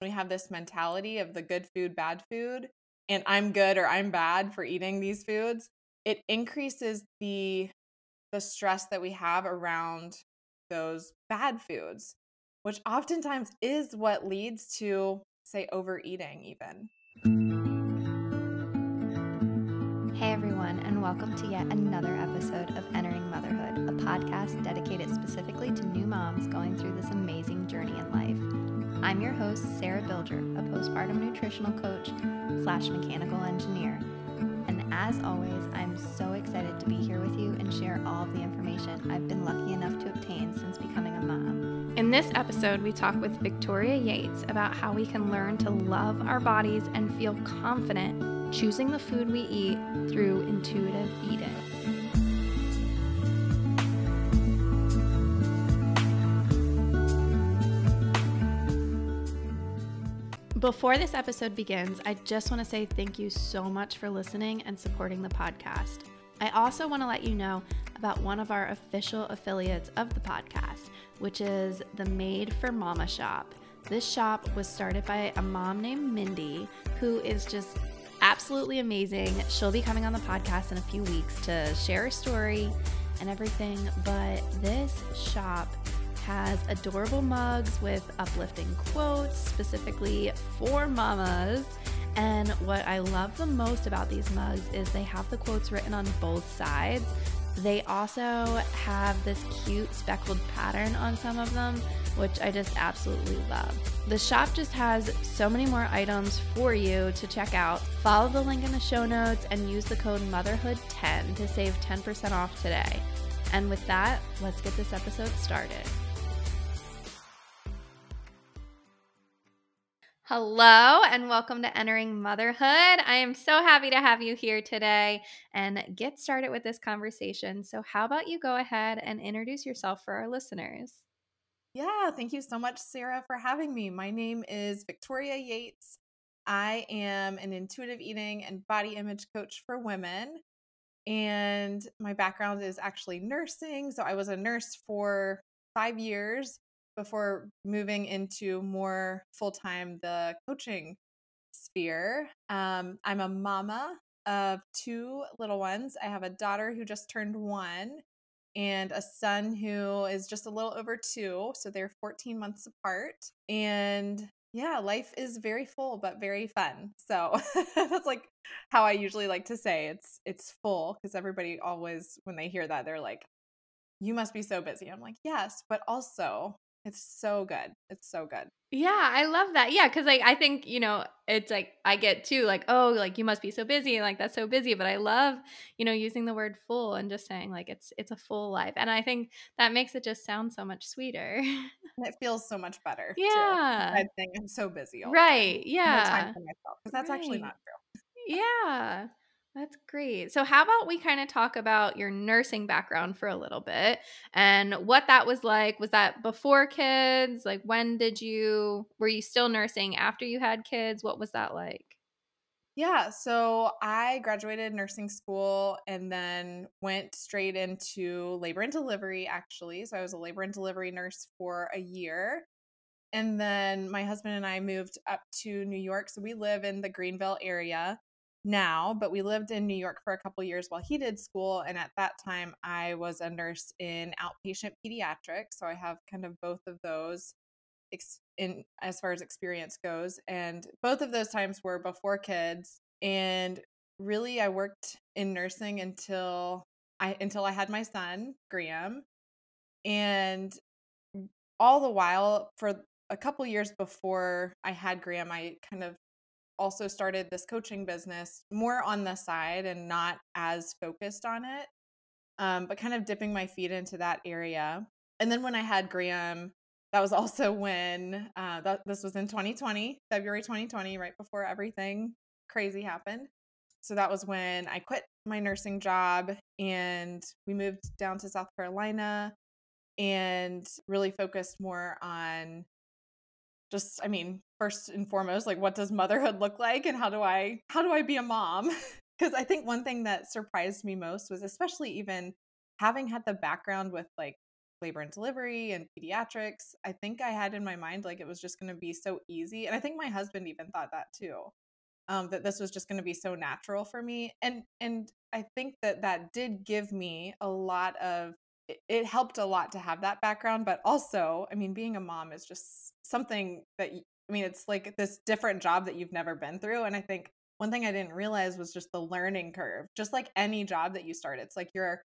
we have this mentality of the good food, bad food, and I'm good or I'm bad for eating these foods, it increases the the stress that we have around those bad foods, which oftentimes is what leads to say overeating even. Hey everyone, and welcome to yet another episode of Entering Motherhood, a podcast dedicated specifically to new moms going through this amazing journey in life. I'm your host, Sarah Bilger, a postpartum nutritional coach slash mechanical engineer. And as always, I'm so excited to be here with you and share all of the information I've been lucky enough to obtain since becoming a mom. In this episode, we talk with Victoria Yates about how we can learn to love our bodies and feel confident choosing the food we eat through intuitive eating. Before this episode begins, I just want to say thank you so much for listening and supporting the podcast. I also want to let you know about one of our official affiliates of the podcast, which is the Made for Mama shop. This shop was started by a mom named Mindy, who is just absolutely amazing. She'll be coming on the podcast in a few weeks to share her story and everything. But this shop has adorable mugs with uplifting quotes specifically for mamas. And what I love the most about these mugs is they have the quotes written on both sides. They also have this cute speckled pattern on some of them, which I just absolutely love. The shop just has so many more items for you to check out. Follow the link in the show notes and use the code MOTHERHOOD10 to save 10% off today. And with that, let's get this episode started. Hello, and welcome to Entering Motherhood. I am so happy to have you here today and get started with this conversation. So, how about you go ahead and introduce yourself for our listeners? Yeah, thank you so much, Sarah, for having me. My name is Victoria Yates. I am an intuitive eating and body image coach for women. And my background is actually nursing. So, I was a nurse for five years before moving into more full time the coaching sphere. Um, I'm a mama of two little ones. I have a daughter who just turned one and a son who is just a little over two. So they're 14 months apart. And yeah, life is very full but very fun. So that's like how I usually like to say it's it's full because everybody always when they hear that they're like you must be so busy. I'm like, "Yes, but also it's so good. It's so good. Yeah, I love that. Yeah, because like I think you know it's like I get too like oh like you must be so busy like that's so busy, but I love you know using the word full and just saying like it's it's a full life, and I think that makes it just sound so much sweeter. And it feels so much better. Yeah, I think I'm so busy. right. Yeah. Time for myself because that's right. actually not true. yeah. That's great. So, how about we kind of talk about your nursing background for a little bit and what that was like? Was that before kids? Like, when did you, were you still nursing after you had kids? What was that like? Yeah, so I graduated nursing school and then went straight into labor and delivery, actually. So, I was a labor and delivery nurse for a year. And then my husband and I moved up to New York. So, we live in the Greenville area now, but we lived in New York for a couple years while he did school. And at that time, I was a nurse in outpatient pediatrics. So I have kind of both of those in as far as experience goes. And both of those times were before kids. And really, I worked in nursing until I until I had my son Graham, and all the while for a couple years before I had Graham, I kind of also started this coaching business more on the side and not as focused on it, um, but kind of dipping my feet into that area. And then when I had Graham, that was also when uh, that, this was in 2020, February 2020, right before everything crazy happened. So that was when I quit my nursing job and we moved down to South Carolina and really focused more on just i mean first and foremost like what does motherhood look like and how do i how do i be a mom because i think one thing that surprised me most was especially even having had the background with like labor and delivery and pediatrics, I think I had in my mind like it was just going to be so easy. And I think my husband even thought that too. Um, that this was just going to be so natural for me and and i think that that did give me a lot of it, it helped a lot to have that background but also i mean being a mom is just something that I mean, it's like this different job that you've never been through. And I think one thing I didn't realize was just the learning curve. Just like any job that you start, it's like you're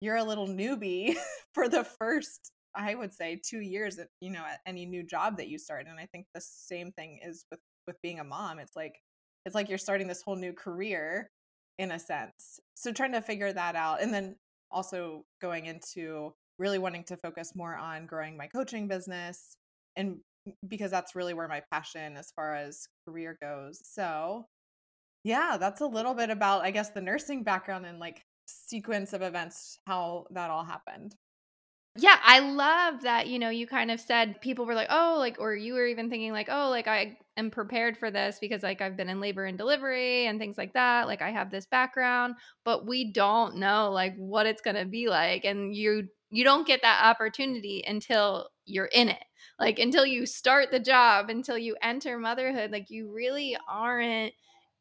you're a little newbie for the first, I would say, two years at you know at any new job that you start. And I think the same thing is with with being a mom. It's like it's like you're starting this whole new career in a sense. So trying to figure that out, and then also going into really wanting to focus more on growing my coaching business and because that's really where my passion as far as career goes. So, yeah, that's a little bit about I guess the nursing background and like sequence of events how that all happened. Yeah, I love that, you know, you kind of said people were like, "Oh, like or you were even thinking like, "Oh, like I am prepared for this because like I've been in labor and delivery and things like that. Like I have this background, but we don't know like what it's going to be like and you you don't get that opportunity until you're in it. Like until you start the job, until you enter motherhood, like you really aren't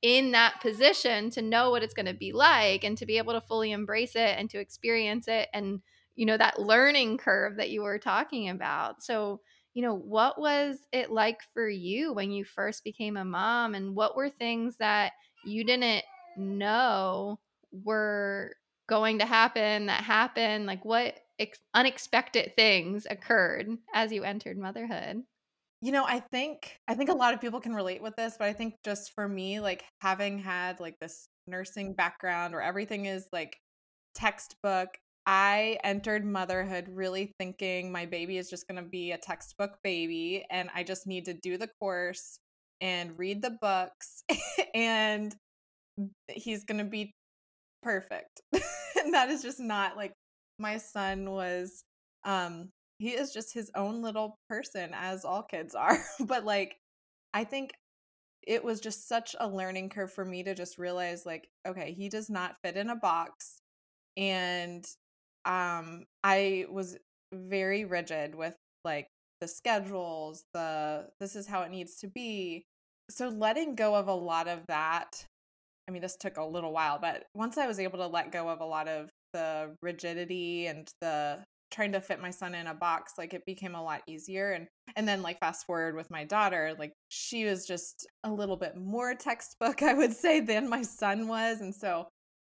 in that position to know what it's going to be like and to be able to fully embrace it and to experience it and you know that learning curve that you were talking about. So, you know, what was it like for you when you first became a mom and what were things that you didn't know were going to happen that happened? Like what ex- unexpected things occurred as you entered motherhood? You know, I think I think a lot of people can relate with this, but I think just for me, like having had like this nursing background where everything is like textbook, I entered motherhood really thinking my baby is just going to be a textbook baby and I just need to do the course and read the books and he's going to be perfect. and that is just not like my son was um he is just his own little person as all kids are but like i think it was just such a learning curve for me to just realize like okay he does not fit in a box and um i was very rigid with like the schedules the this is how it needs to be. So letting go of a lot of that i mean this took a little while but once i was able to let go of a lot of the rigidity and the trying to fit my son in a box like it became a lot easier and and then like fast forward with my daughter like she was just a little bit more textbook i would say than my son was and so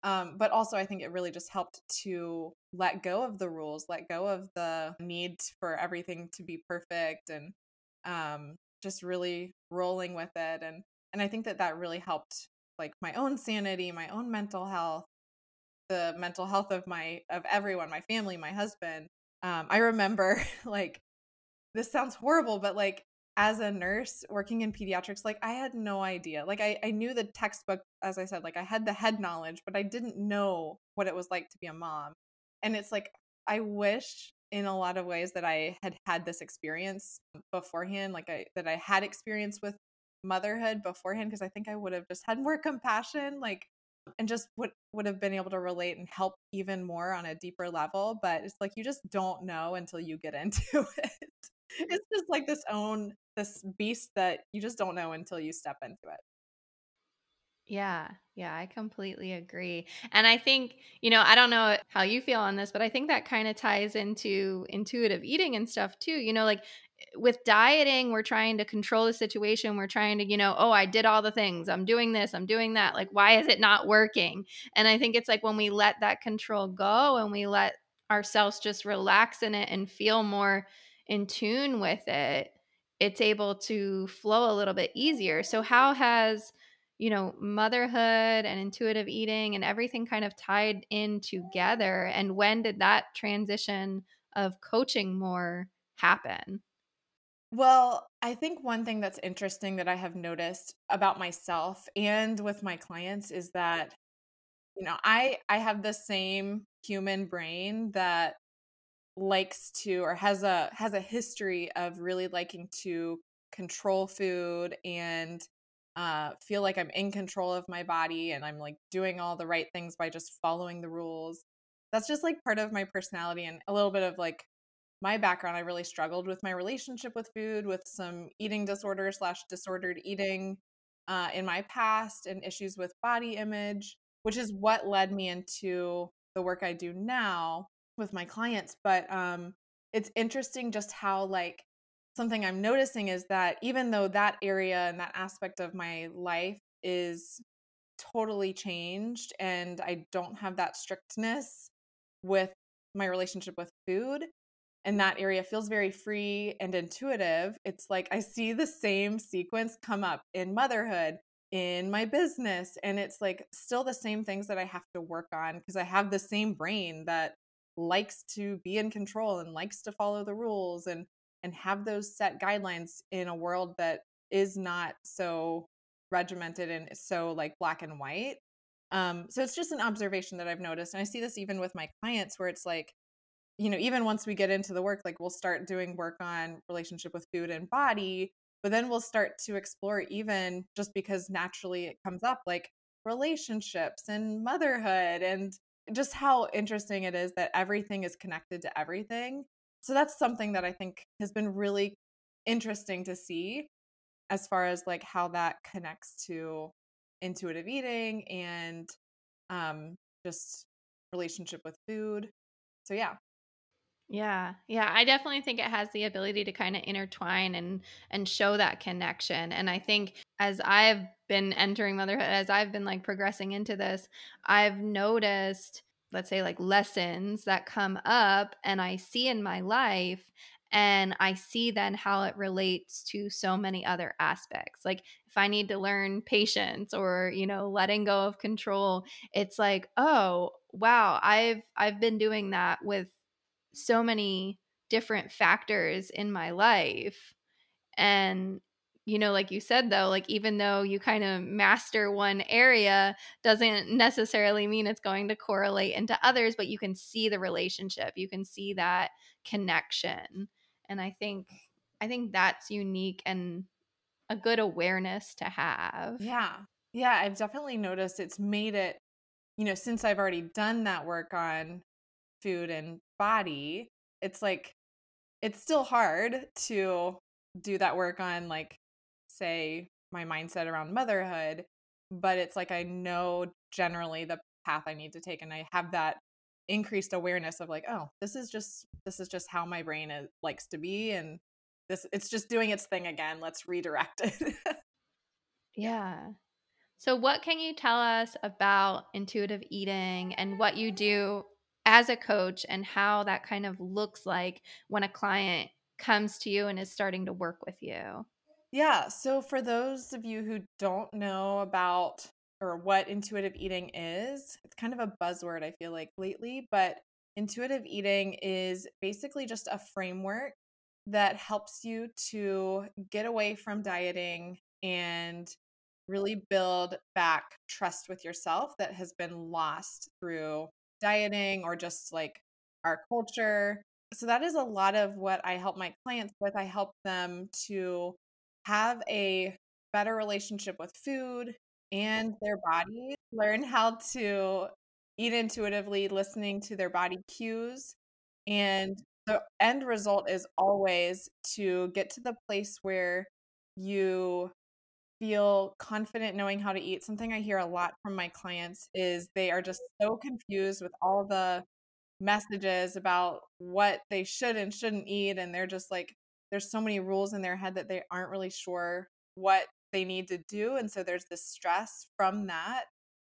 um but also i think it really just helped to let go of the rules let go of the need for everything to be perfect and um just really rolling with it and and i think that that really helped like my own sanity my own mental health the mental health of my of everyone my family my husband. Um i remember like this sounds horrible but like as a nurse working in pediatrics like i had no idea. Like I, I knew the textbook as i said like i had the head knowledge but i didn't know what it was like to be a mom. And it's like i wish in a lot of ways that i had had this experience beforehand like i that i had experience with motherhood beforehand because i think i would have just had more compassion like and just would would have been able to relate and help even more on a deeper level. But it's like you just don't know until you get into it. It's just like this own this beast that you just don't know until you step into it yeah, yeah, I completely agree. And I think, you know, I don't know how you feel on this, but I think that kind of ties into intuitive eating and stuff too. You know, like eh, with dieting, we're trying to control the situation. We're trying to, you know, oh, I did all the things. I'm doing this, I'm doing that. Like, why is it not working? And I think it's like when we let that control go and we let ourselves just relax in it and feel more in tune with it, it's able to flow a little bit easier. So, how has, you know, motherhood and intuitive eating and everything kind of tied in together? And when did that transition of coaching more happen? Well, I think one thing that's interesting that I have noticed about myself and with my clients is that you know, I I have the same human brain that likes to or has a has a history of really liking to control food and uh, feel like I'm in control of my body and I'm like doing all the right things by just following the rules. That's just like part of my personality and a little bit of like my background, I really struggled with my relationship with food, with some eating disorder slash disordered eating uh, in my past, and issues with body image, which is what led me into the work I do now with my clients. But um, it's interesting just how like something I'm noticing is that even though that area and that aspect of my life is totally changed and I don't have that strictness with my relationship with food and that area feels very free and intuitive. It's like I see the same sequence come up in motherhood, in my business, and it's like still the same things that I have to work on because I have the same brain that likes to be in control and likes to follow the rules and and have those set guidelines in a world that is not so regimented and so like black and white. Um, so it's just an observation that I've noticed. And I see this even with my clients where it's like, you know, even once we get into the work, like we'll start doing work on relationship with food and body, but then we'll start to explore even just because naturally it comes up like relationships and motherhood and just how interesting it is that everything is connected to everything. So that's something that I think has been really interesting to see as far as like how that connects to intuitive eating and um just relationship with food. So yeah. Yeah. Yeah, I definitely think it has the ability to kind of intertwine and and show that connection. And I think as I've been entering motherhood as I've been like progressing into this, I've noticed let's say like lessons that come up and I see in my life and I see then how it relates to so many other aspects. Like if I need to learn patience or, you know, letting go of control, it's like, "Oh, wow, I've I've been doing that with so many different factors in my life." And you know, like you said though, like even though you kind of master one area doesn't necessarily mean it's going to correlate into others, but you can see the relationship. You can see that connection and i think i think that's unique and a good awareness to have yeah yeah i've definitely noticed it's made it you know since i've already done that work on food and body it's like it's still hard to do that work on like say my mindset around motherhood but it's like i know generally the path i need to take and i have that increased awareness of like oh this is just this is just how my brain is, likes to be and this it's just doing its thing again let's redirect it. Yeah. So what can you tell us about intuitive eating and what you do as a coach and how that kind of looks like when a client comes to you and is starting to work with you yeah so for those of you who don't know about or what intuitive eating is. It's kind of a buzzword, I feel like, lately, but intuitive eating is basically just a framework that helps you to get away from dieting and really build back trust with yourself that has been lost through dieting or just like our culture. So, that is a lot of what I help my clients with. I help them to have a better relationship with food and their body learn how to eat intuitively, listening to their body cues. And the end result is always to get to the place where you feel confident knowing how to eat. Something I hear a lot from my clients is they are just so confused with all the messages about what they should and shouldn't eat. And they're just like, there's so many rules in their head that they aren't really sure what they need to do. And so there's this stress from that.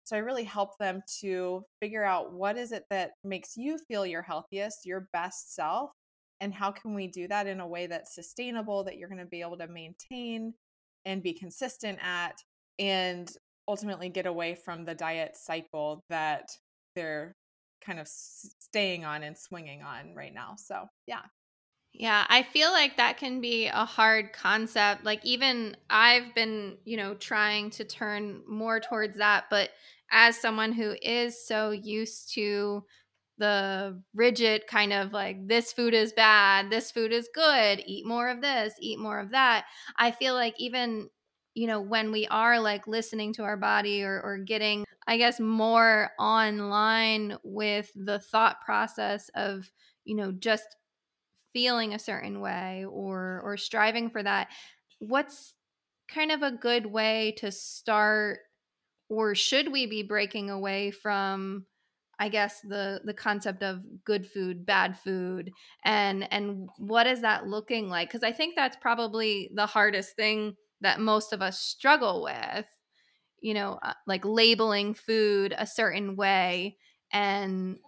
So I really help them to figure out what is it that makes you feel your healthiest, your best self, and how can we do that in a way that's sustainable, that you're going to be able to maintain and be consistent at, and ultimately get away from the diet cycle that they're kind of staying on and swinging on right now. So, yeah. Yeah, I feel like that can be a hard concept. Like, even I've been, you know, trying to turn more towards that. But as someone who is so used to the rigid kind of like, this food is bad, this food is good, eat more of this, eat more of that, I feel like even, you know, when we are like listening to our body or, or getting, I guess, more online with the thought process of, you know, just feeling a certain way or or striving for that what's kind of a good way to start or should we be breaking away from i guess the the concept of good food bad food and and what is that looking like? Because i think that's probably the hardest thing that most of us struggle with you know uh, like labeling food a certain way and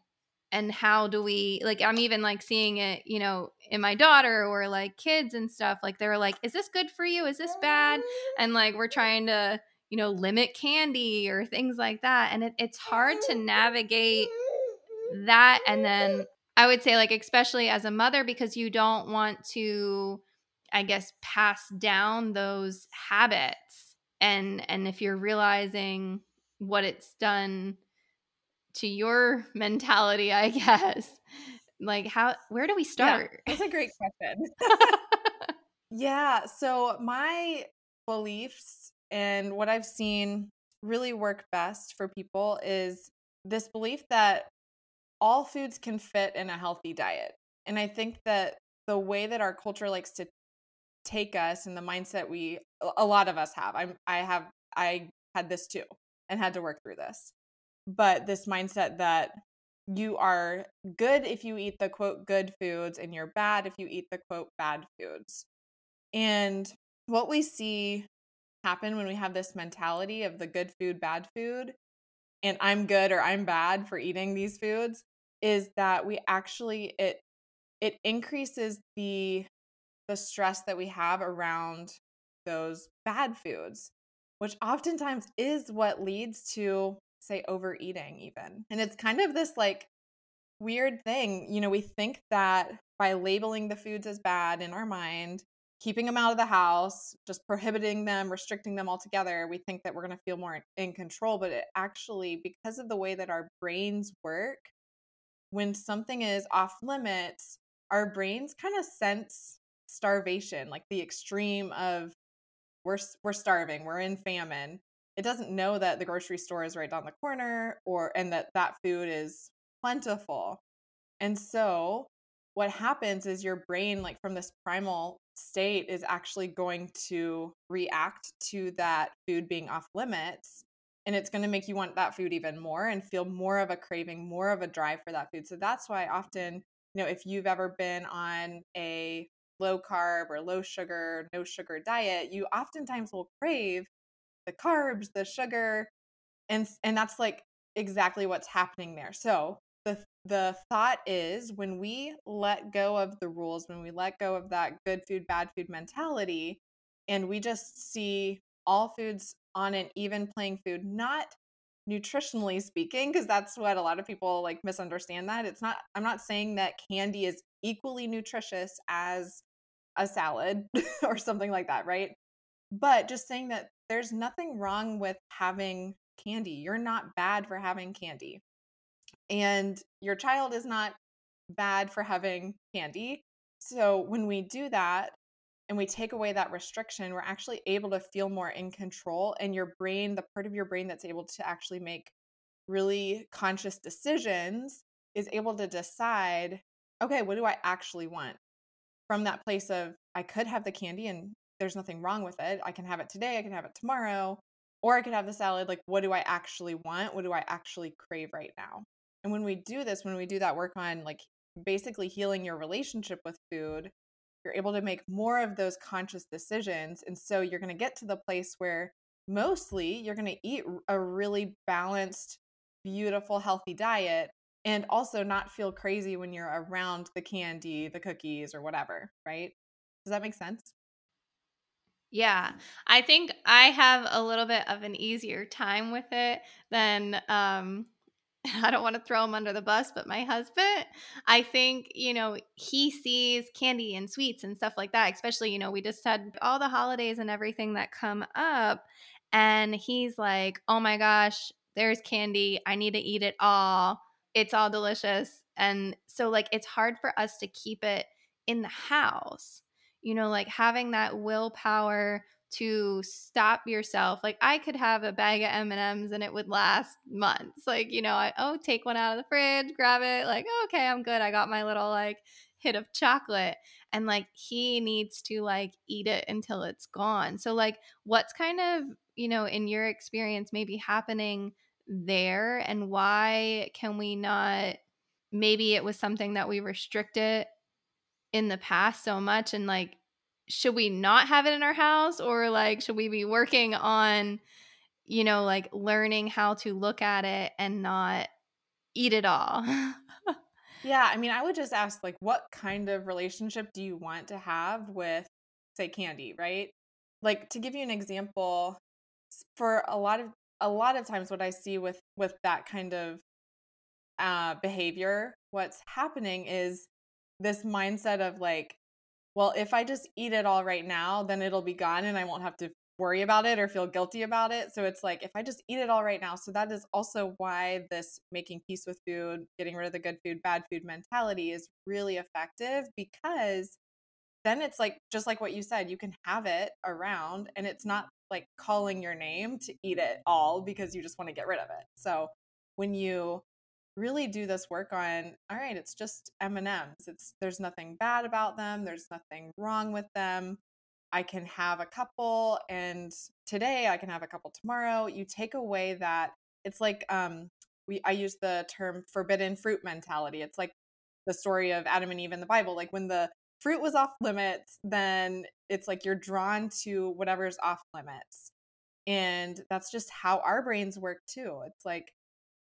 and how do we like i'm even like seeing it you know in my daughter or like kids and stuff like they're like is this good for you? Is this bad? And like we're trying to you know limit candy or things like that and it, it's hard to navigate that and then i would say like especially as a mother because you don't want to i guess pass down those habits and and if you're realizing what it's done to your mentality, I guess. Like how where do we start? Yeah, that's a great question. yeah, so my beliefs and what I've seen really work best for people is this belief that all foods can fit in a healthy diet. And I think that the way that our culture likes to take us and the mindset we a lot of us have. I'm I have I had this too and had to work through this but this mindset that you are good if you eat the quote good foods and you're bad if you eat the quote bad foods. And what we see happen when we have this mentality of the good food, bad food, and I'm good or I'm bad for eating these foods is that we actually it it increases the the stress that we have around those bad foods, which oftentimes is what leads to say overeating even. And it's kind of this like weird thing. You know, we think that by labeling the foods as bad in our mind, keeping them out of the house, just prohibiting them, restricting them altogether, we think that we're going to feel more in control. But it actually, because of the way that our brains work, when something is off limits, our brains kind of sense starvation, like the extreme of we're we're starving, we're in famine it doesn't know that the grocery store is right down the corner or and that that food is plentiful. And so what happens is your brain like from this primal state is actually going to react to that food being off limits and it's going to make you want that food even more and feel more of a craving more of a drive for that food. So that's why often you know if you've ever been on a low carb or low sugar no sugar diet you oftentimes will crave the carbs, the sugar, and and that's like exactly what's happening there. So the the thought is when we let go of the rules, when we let go of that good food, bad food mentality, and we just see all foods on an even playing food, not nutritionally speaking because that's what a lot of people like misunderstand that it's not i'm not saying that candy is equally nutritious as a salad or something like that right but just saying that there's nothing wrong with having candy. You're not bad for having candy. And your child is not bad for having candy. So when we do that and we take away that restriction, we're actually able to feel more in control. And your brain, the part of your brain that's able to actually make really conscious decisions, is able to decide okay, what do I actually want? From that place of, I could have the candy and there's nothing wrong with it. I can have it today, I can have it tomorrow, or I could have the salad. Like, what do I actually want? What do I actually crave right now? And when we do this, when we do that work on like basically healing your relationship with food, you're able to make more of those conscious decisions. And so you're going to get to the place where mostly you're going to eat a really balanced, beautiful, healthy diet and also not feel crazy when you're around the candy, the cookies, or whatever, right? Does that make sense? Yeah, I think I have a little bit of an easier time with it than um I don't want to throw him under the bus, but my husband, I think, you know, he sees candy and sweets and stuff like that, especially, you know, we just had all the holidays and everything that come up. And he's like, oh my gosh, there's candy. I need to eat it all. It's all delicious. And so, like, it's hard for us to keep it in the house you know like having that willpower to stop yourself like i could have a bag of m&ms and it would last months like you know i oh take one out of the fridge grab it like oh, okay i'm good i got my little like hit of chocolate and like he needs to like eat it until it's gone. So like what's kind of, you know, in your experience maybe happening there and why can we not maybe it was something that we restricted in the past so much and like should we not have it in our house or like should we be working on you know like learning how to look at it and not eat it all? Yeah i mean i would just ask like what kind of relationship do you want to have with say candy right? Like to give you an example for a lot of a lot of times what i see with with that kind of uh behavior what's happening is this mindset of like well, if I just eat it all right now, then it'll be gone and I won't have to worry about it or feel guilty about it. So it's like if I just eat it all right now. So that is also why this making peace with food, getting rid of the good food, bad food mentality is really effective because then it's like just like what you said, you can have it around and it's not like calling your name to eat it all because you just want to get rid of it. So when you really do this work on all right it's just m&ms. It's there's nothing bad about them. There's nothing wrong with them. I can have a couple and today i can have a couple tomorrow. You take away that it's like um we i use the term forbidden fruit mentality. It's like the story of adam and eve in the bible. Like when the fruit was off limits then it's like you're drawn to whatever's off limits. And that's just how our brains work too. It's like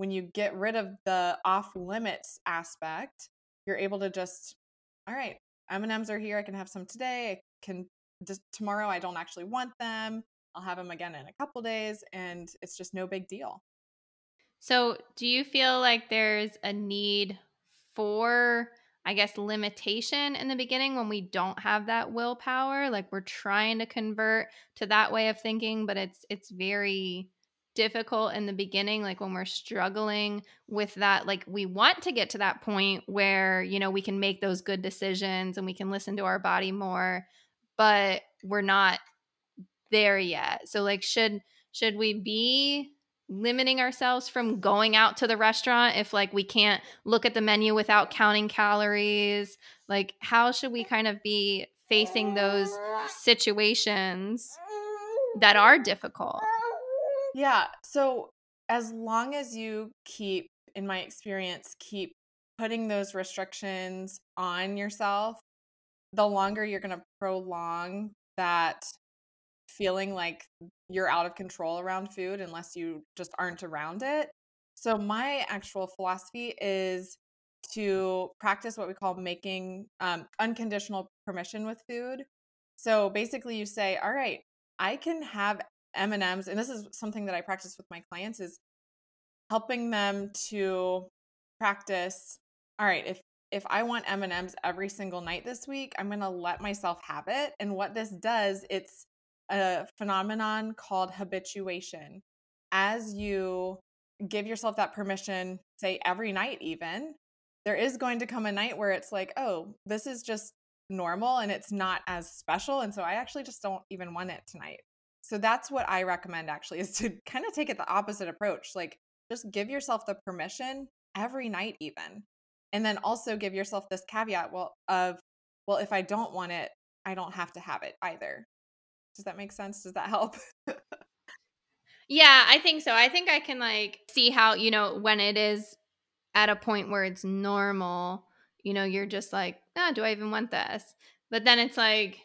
when you get rid of the off limits aspect, you're able to just, all right, M&Ms are here. I can have some today. I can just tomorrow I don't actually want them. I'll have them again in a couple days and it's just no big deal. So, do you feel like there's a need for I guess limitation in the beginning when we don't have that willpower like we're trying to convert to that way of thinking but it's it's very difficult in the beginning like when we're struggling with that like we want to get to that point where you know we can make those good decisions and we can listen to our body more but we're not there yet. So like should should we be limiting ourselves from going out to the restaurant if like we can't look at the menu without counting calories? Like how should we kind of be facing those situations that are difficult yeah. So as long as you keep, in my experience, keep putting those restrictions on yourself, the longer you're going to prolong that feeling like you're out of control around food unless you just aren't around it. So, my actual philosophy is to practice what we call making um, unconditional permission with food. So, basically, you say, All right, I can have M&Ms and this is something that I practice with my clients is helping them to practice all right if if I want M&Ms every single night this week I'm going to let myself have it and what this does it's a phenomenon called habituation. As you give yourself that permission say every night even there is going to come a night where it's like oh this is just normal and it's not as special and so I actually just don't even want it tonight so that's what I recommend actually is to kind of take it the opposite approach. Like just give yourself the permission every night even. And then also give yourself this caveat well of well if I don't want it, I don't have to have it either. Does that make sense? Does that help? yeah, I think so. I think I can like see how, you know, when it is at a point where it's normal, you know, you're just like, oh, do I even want this? But then it's like,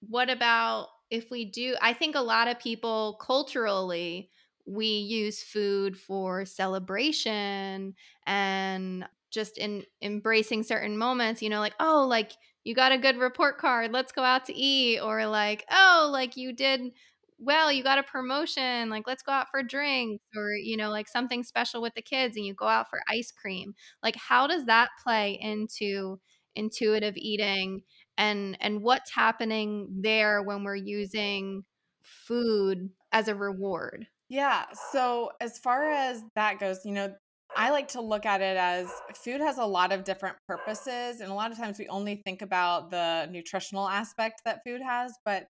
what about if we do, I think a lot of people culturally, we use food for celebration and just in embracing certain moments, you know, like, oh, like you got a good report card, let's go out to eat. Or like, oh, like you did well, you got a promotion, like let's go out for drinks, or you know, like something special with the kids and you go out for ice cream. Like, how does that play into intuitive eating and and what's happening there when we're using food as a reward. Yeah so as far as that goes you know I like to look at it as food has a lot of different purposes and a lot of times we only think about the nutritional aspect that food has but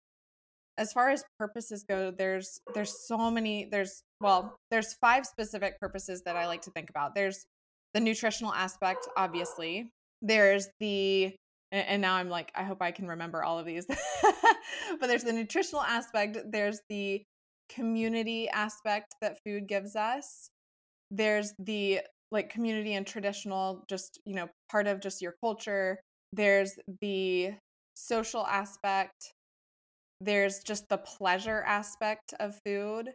as far as purposes go there's there's so many there's well there's five specific purposes that I like to think about. There's the nutritional aspect obviously. There's the and, and now I'm like, I hope I can remember all of these. but there's the nutritional aspect, there's the community aspect that food gives us. There's the like community and traditional, just, you know, part of just your culture. There's the social aspect. There's just the pleasure aspect of food.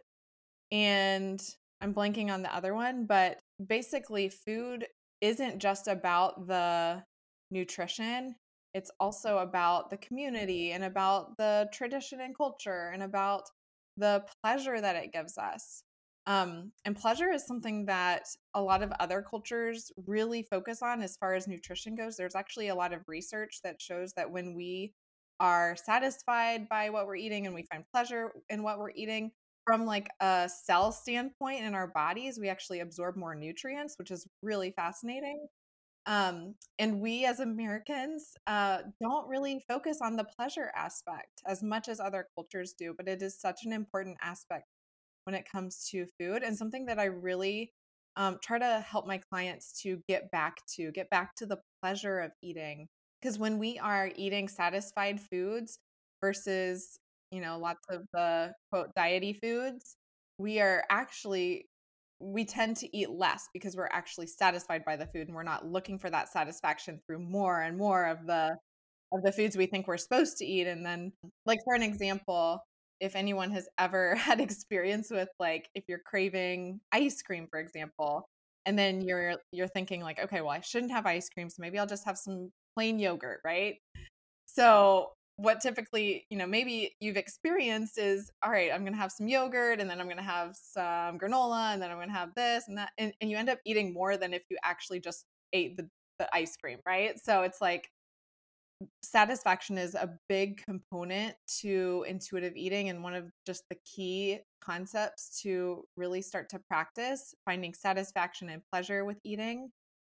And I'm blanking on the other one, but basically, food isn't just about the nutrition, it's also about the community and about the tradition and culture and about the pleasure that it gives us. Um, and pleasure is something that a lot of other cultures really focus on as far as nutrition goes. There's actually a lot of research that shows that when we are satisfied by what we're eating and we find pleasure in what we're eating, from like a cell standpoint in our bodies, we actually absorb more nutrients, which is really fascinating. Um, and we as Americans uh, don't really focus on the pleasure aspect as much as other cultures do, but it is such an important aspect when it comes to food and something that I really um, try to help my clients to get back to, get back to the pleasure of eating. Because when we are eating satisfied foods versus, you know, lots of the quote diety foods, we are actually we tend to eat less because we're actually satisfied by the food and we're not looking for that satisfaction through more and more of the of the foods we think we're supposed to eat. And then like for an example if anyone has ever had experience with like if you're craving ice cream for example and then you're you're thinking like okay well I shouldn't have ice cream so maybe I'll just have some plain yogurt right? So what typically you know maybe you've experienced is all right i'm gonna have some yogurt and then i'm gonna have some granola and then i'm gonna have this and that and, and you end up eating more than if you actually just ate the, the ice cream right? So it's like satisfaction is a big component to intuitive eating and one of just the key concepts to really start to practice finding satisfaction and pleasure with eating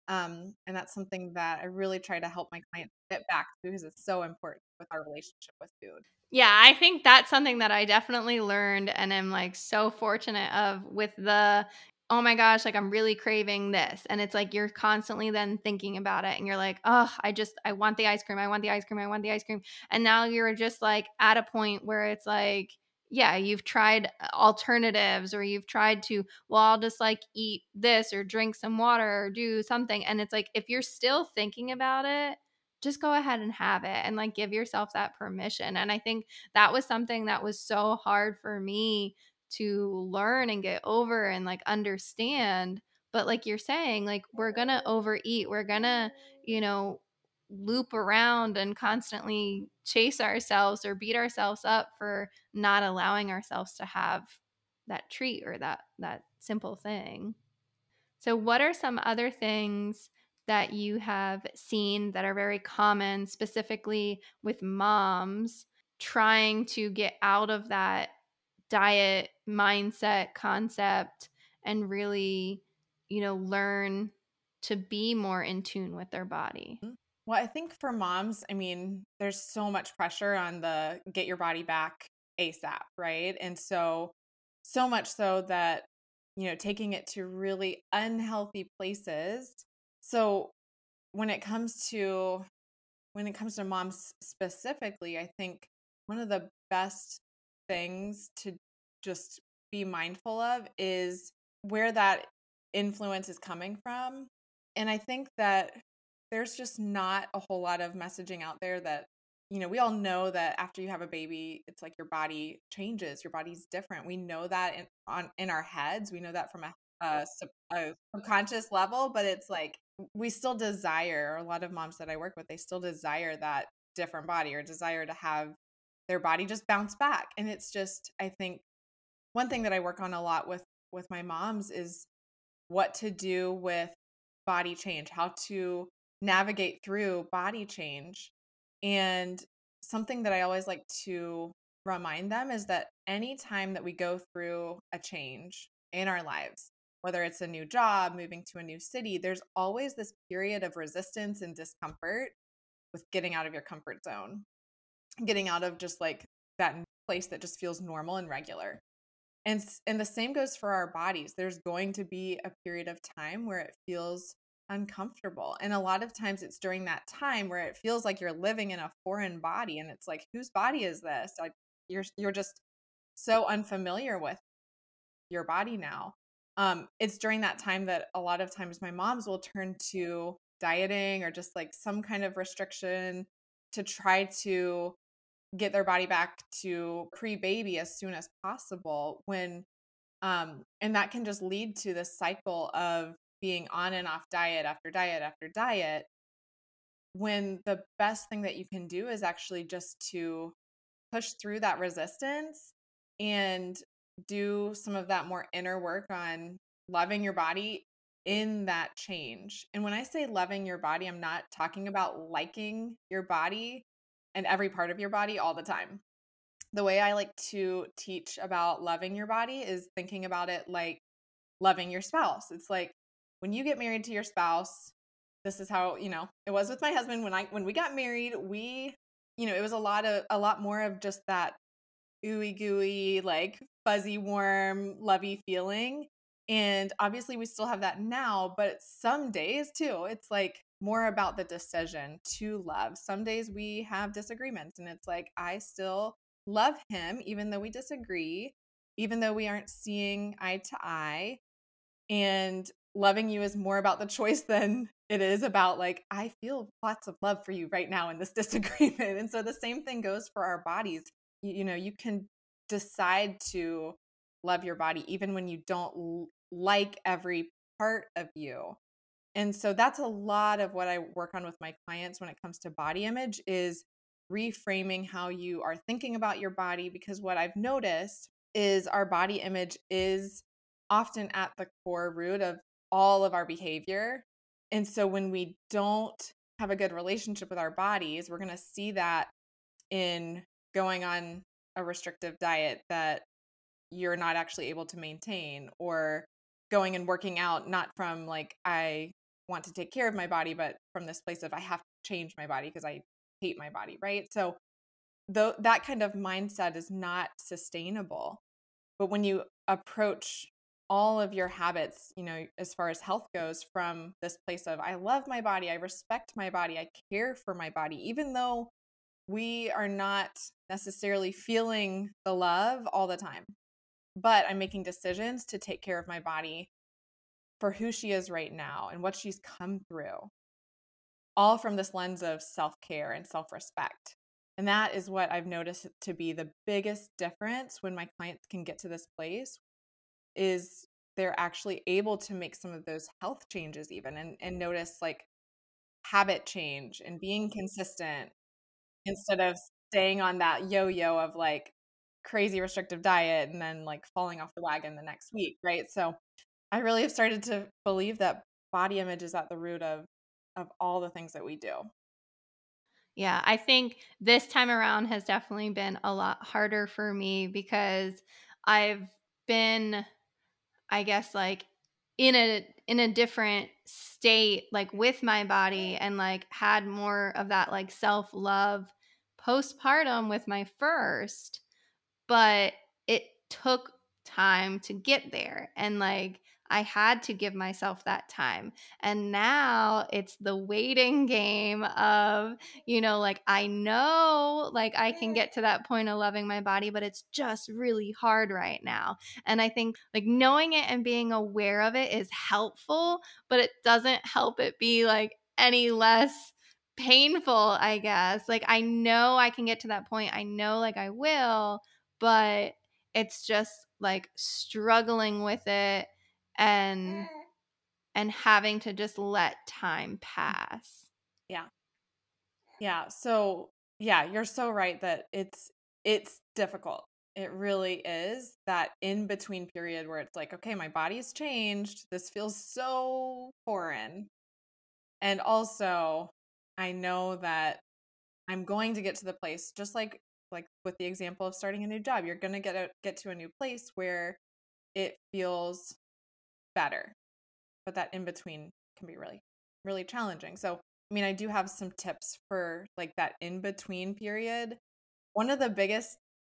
um, and that's something that I really try to help my clients get back to because it's so important with our relationship with food. Yeah, I think that's something that I definitely learned and am like so fortunate of with the oh my gosh, like I'm really craving this. And it's like you're constantly then thinking about it and you're like, oh, I just, I want the ice cream. I want the ice cream. I want the ice cream. And now you're just like at a point where it's like, yeah, you've tried uh, alternatives or you've tried to, well, I'll just like eat this or drink some water or do something. And it's like, if you're still thinking about it, just go ahead and have it and like give yourself that permission. And I think that was something that was so hard for me to learn and get over and like understand. But like you're saying, like we're to overeat, we're to, you know, loop around and constantly chase ourselves or beat ourselves up for not allowing ourselves to have that treat or that that simple thing. So what are some other things that you have seen that are very common specifically with moms trying to get out of that diet mindset concept and really you know learn to be more in tune with their body. Well, I think for moms, I mean, there's so much pressure on the get your body back ASAP, right? And so, so much so that, you know, taking it to really unhealthy places. So, when it comes to, when it comes to moms specifically, I think one of the best things to just be mindful of is where that influence is coming from. And I think that there's just not a whole lot of messaging out there that you know we all know that after you have a baby it's like your body changes your body's different. We know that in on in our heads we know that from a, a, a subconscious level but it's like we still desire a lot of moms that i work with they still desire that different body or desire to have their body just bounce back. And it's just i think one thing that i work on a lot with with my moms is what to do with body change how to navigate through body change. And something that I always like to remind them is that anytime that we go through a change in our lives, whether it's a new job, moving to a new city, there's always this period of resistance and discomfort with getting out of your comfort zone, getting out of just like that place that just feels normal and regular. And and the same goes for our bodies. There's going to be a period of time where it feels uncomfortable. And a lot of times it's during that time where it feels like you're living in a foreign body and it's like whose body is this? Like you're you're just so unfamiliar with your body now. Um it's during that time that a lot of times my moms will turn to dieting or just like some kind of restriction to try to get their body back to pre-baby as soon as possible when um and that can just lead to this cycle of being on and off diet after diet after diet when the best thing that you can do is actually just to push through that resistance and do some of that more inner work on loving your body in that change. And when I say loving your body, I'm not talking about liking your body and every part of your body all the time. The way I like to teach about loving your body is thinking about it like loving your spouse. It's like when you get married to your spouse, this is how, you know, it was with my husband when I when we got married, we, you know, it was a lot of a lot more of just that ooey gooey, like fuzzy, warm, lovey feeling. And obviously, we still have that now, but some days too, it's like more about the decision to love. Some days we have disagreements, and it's like, I still love him, even though we disagree, even though we aren't seeing eye to eye. And loving you is more about the choice than it is about, like, I feel lots of love for you right now in this disagreement. And so the same thing goes for our bodies. You, you know, you can decide to love your body even when you don't like every part of you and so that's a lot of what i work on with my clients when it comes to body image is reframing how you are thinking about your body because what i've noticed is our body image is often at the core root of all of our behavior and so when we don't have a good relationship with our bodies we're going to see that in going on a restrictive diet that you're not actually able to maintain or going and working out not from like I want to take care of my body but from this place of I have to change my body because I hate my body, right? So though that kind of mindset is not sustainable. But when you approach all of your habits, you know, as far as health goes from this place of I love my body, I respect my body, I care for my body even though we are not necessarily feeling the love all the time but I'm making decisions to take care of my body for who she is right now and what she's come through, all from this lens of self care and self respect. And that is what I've noticed to be the biggest difference when my clients can get to this place is they're actually able to make some of those health changes even and, and notice like habit change and being consistent instead of staying on that yo-yo of like crazy restrictive diet and then like falling off the wagon the next week, right? So I really have started to believe that body image is at the root of of all the things that we do. Yeah, I think this time around has definitely been a lot harder for me because I've been I guess like in a in a different state like with my body and like had more of that like self-love postpartum with my first but it took time to get there and like I had to give myself that time. And now it's the waiting game of, you know, like I know like I can get to that point of loving my body, but it's just really hard right now. And I think like knowing it and being aware of it is helpful, but it doesn't help it be like any less painful, I guess. Like I know I can get to that point. I know like I will, but it's just like struggling with it and eh. and having to just let time mm. pass. Yeah. Yeah. So, yeah, you're so right that it's it's difficult. It really is that in between period where it's like, okay, my body's changed. This feels so foreign. And also, I know that I'm going to get to the place just like like with the example of starting a new job you're going to get a, get to a new place where it feels better but that in between can be really really challenging. So i mean i do have some tips for like that in between period. One of the biggest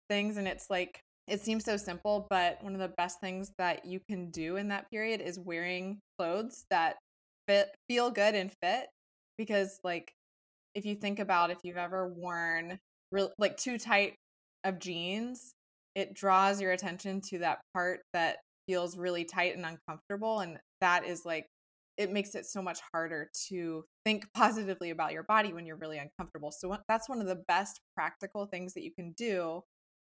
things and it's like it seems so simple but one of the best things that you can do in that period is wearing clothes that fit, feel good and fit because like if you think about if you've ever worn real like too tight of jeans, it draws your attention to that part that feels really tight and uncomfortable and that is like it makes it so much harder to think positively about your body when you're really uncomfortable. So that's one of the best practical things that you can do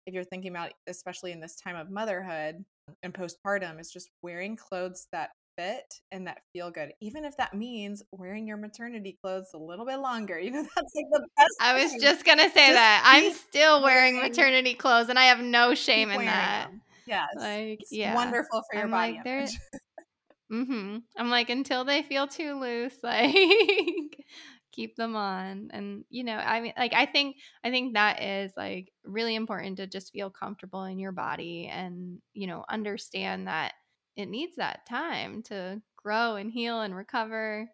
if you're thinking about especially in this time of motherhood and postpartum is just wearing clothes that fit and that feel good even if that means wearing your maternity clothes a little bit longer you know that's like the best i was just gonna say just that i'm still wearing, wearing, maternity clothes and i have no shame in that them. Yes like it's yeah. wonderful for your I'm body like, mm-hmm. I'm like until they feel too loose like keep them on. And you know i mean like i think i think that is like really important to just feel comfortable in your body and you know understand that it needs that time to grow and heal and recover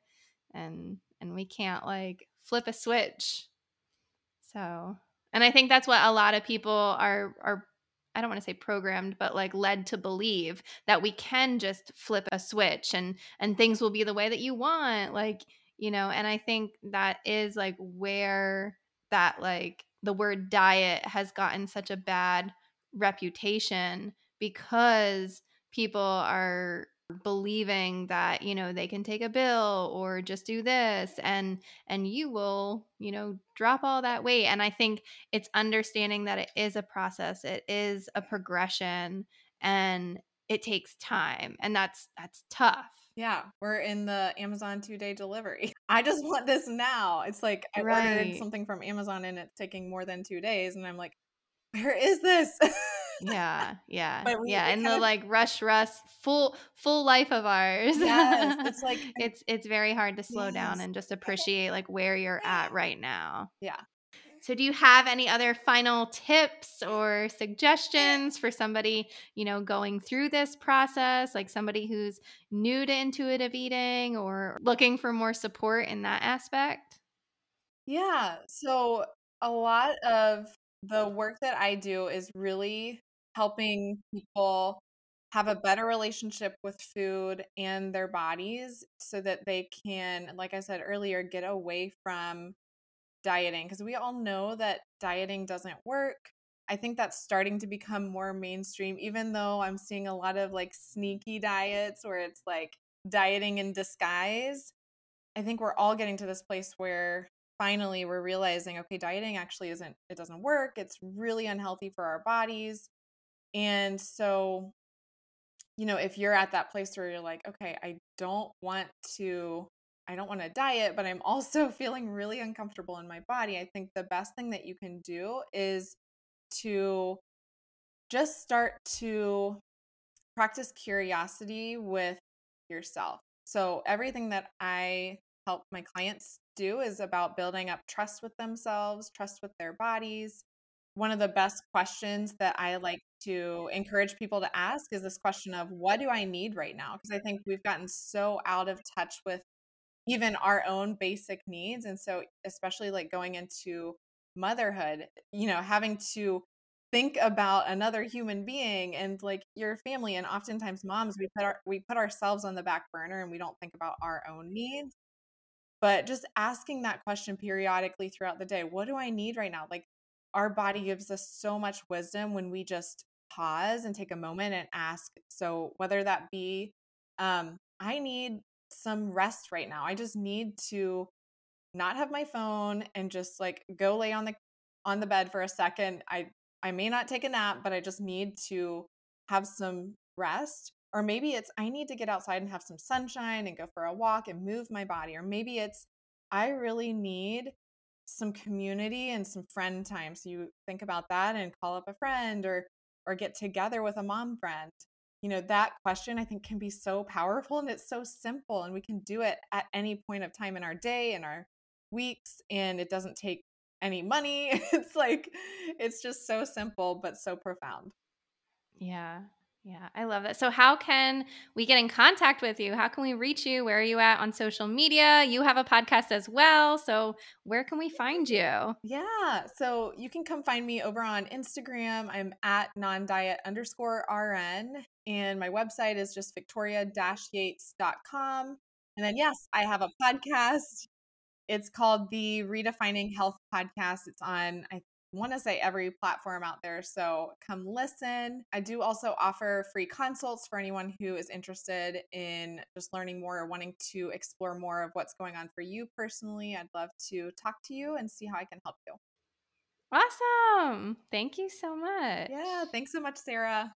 and and we can't like flip a switch. So and i think that's what a lot of people are are I don't want to say programmed, but like led to believe that we can just flip a switch and and things will be the way that you want. Like, you know, and I think that is like where that like the word diet has gotten such a bad reputation because people are believing that you know they can take a bill or just do this and and you will you know drop all that weight. And i think it's understanding that it is a process it is a progression and it takes time and that's that's tough. Yeah we're in the amazon two day delivery. I just want this now. It's like i right. ordered something from amazon and it's taking more than two days and i'm like where is this yeah yeah yeah and the of, like rush rush full full life of ours. Yes it's like it's it's very hard to slow yes. down and just appreciate like where you're at right now. Yeah. So do you have any other final tips or suggestions for somebody you know going through this process? Like somebody who's new to intuitive eating or looking for more support in that aspect? Yeah so a lot of the work that I do is really helping people have a better relationship with food and their bodies so that they can, like I said earlier, get away from dieting because we all know that dieting doesn't work. I think that's starting to become more mainstream, even though I'm seeing a lot of like sneaky diets where it's like dieting in disguise. I think we're all getting to this place where finally we're realizing okay dieting actually isn't it doesn't work it's really unhealthy for our bodies. And so you know if you're at that place where you're like okay i don't want to i don't want to diet but i'm also feeling really uncomfortable in my body i think the best thing that you can do is to just start to practice curiosity with yourself. So everything that i help my clients do is about building up trust with themselves, trust with their bodies. One of the best questions that I like to encourage people to ask is this question of what do I need right now? Because I think we've gotten so out of touch with even our own basic needs. And so, especially like going into motherhood, you know, having to think about another human being and like your family and oftentimes moms we put our we put ourselves on the back burner and we don't think about our own needs but just asking that question periodically throughout the day what do I need right now? Like, our body gives us so much wisdom when we just pause and take a moment and ask. So, whether that be, um, I need some rest right now, I just need to not have my phone and just like go lay on the on the bed for a second i i may not take a nap but i just need to have some rest or maybe it's, I need to get outside and have some sunshine and go for a walk and move my body. Or maybe it's, I really need some community and some friend time. So you think about that and call up a friend or or get together with a mom friend. You know, that question I think can be so powerful and it's so simple and we can do it at any point of time in our day in our weeks and it doesn't take any money. It's like it's just so simple but so profound. Yeah. Yeah, I love that. So, how can we get in contact with you? How can we reach you? Where are you at on social media? You have a podcast as well. So, where can we find you? Yeah. So, you can come find me over on Instagram. I'm at non diet underscore RN. And my website is just victoria yates.com. And then, yes, I have a podcast. It's called the Redefining Health Podcast. It's on, I want to say, every platform out there. So come listen. I do also offer free consults for anyone who is interested in just learning more or wanting to explore more of what's going on for you personally. I'd love to talk to you and see how I can help you. Awesome. Thank you so much. Yeah. Thanks so much, Sarah.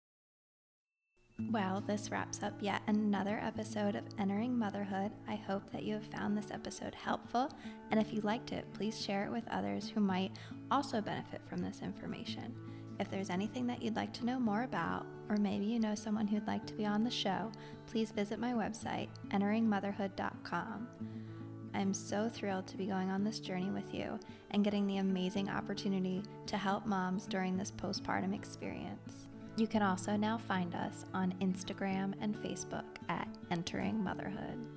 Well, this wraps up yet another episode of Entering Motherhood. I hope that you have found this episode helpful, and if you liked it, please share it with others who might also benefit from this information. If there's anything that you'd like to know more about, or maybe you know someone who'd like to be on the show, please visit my website, enteringmotherhood.com. I'm so thrilled to be going on this journey with you and getting the amazing opportunity to help moms during this postpartum experience. You can also now find us on Instagram and Facebook at Entering Motherhood.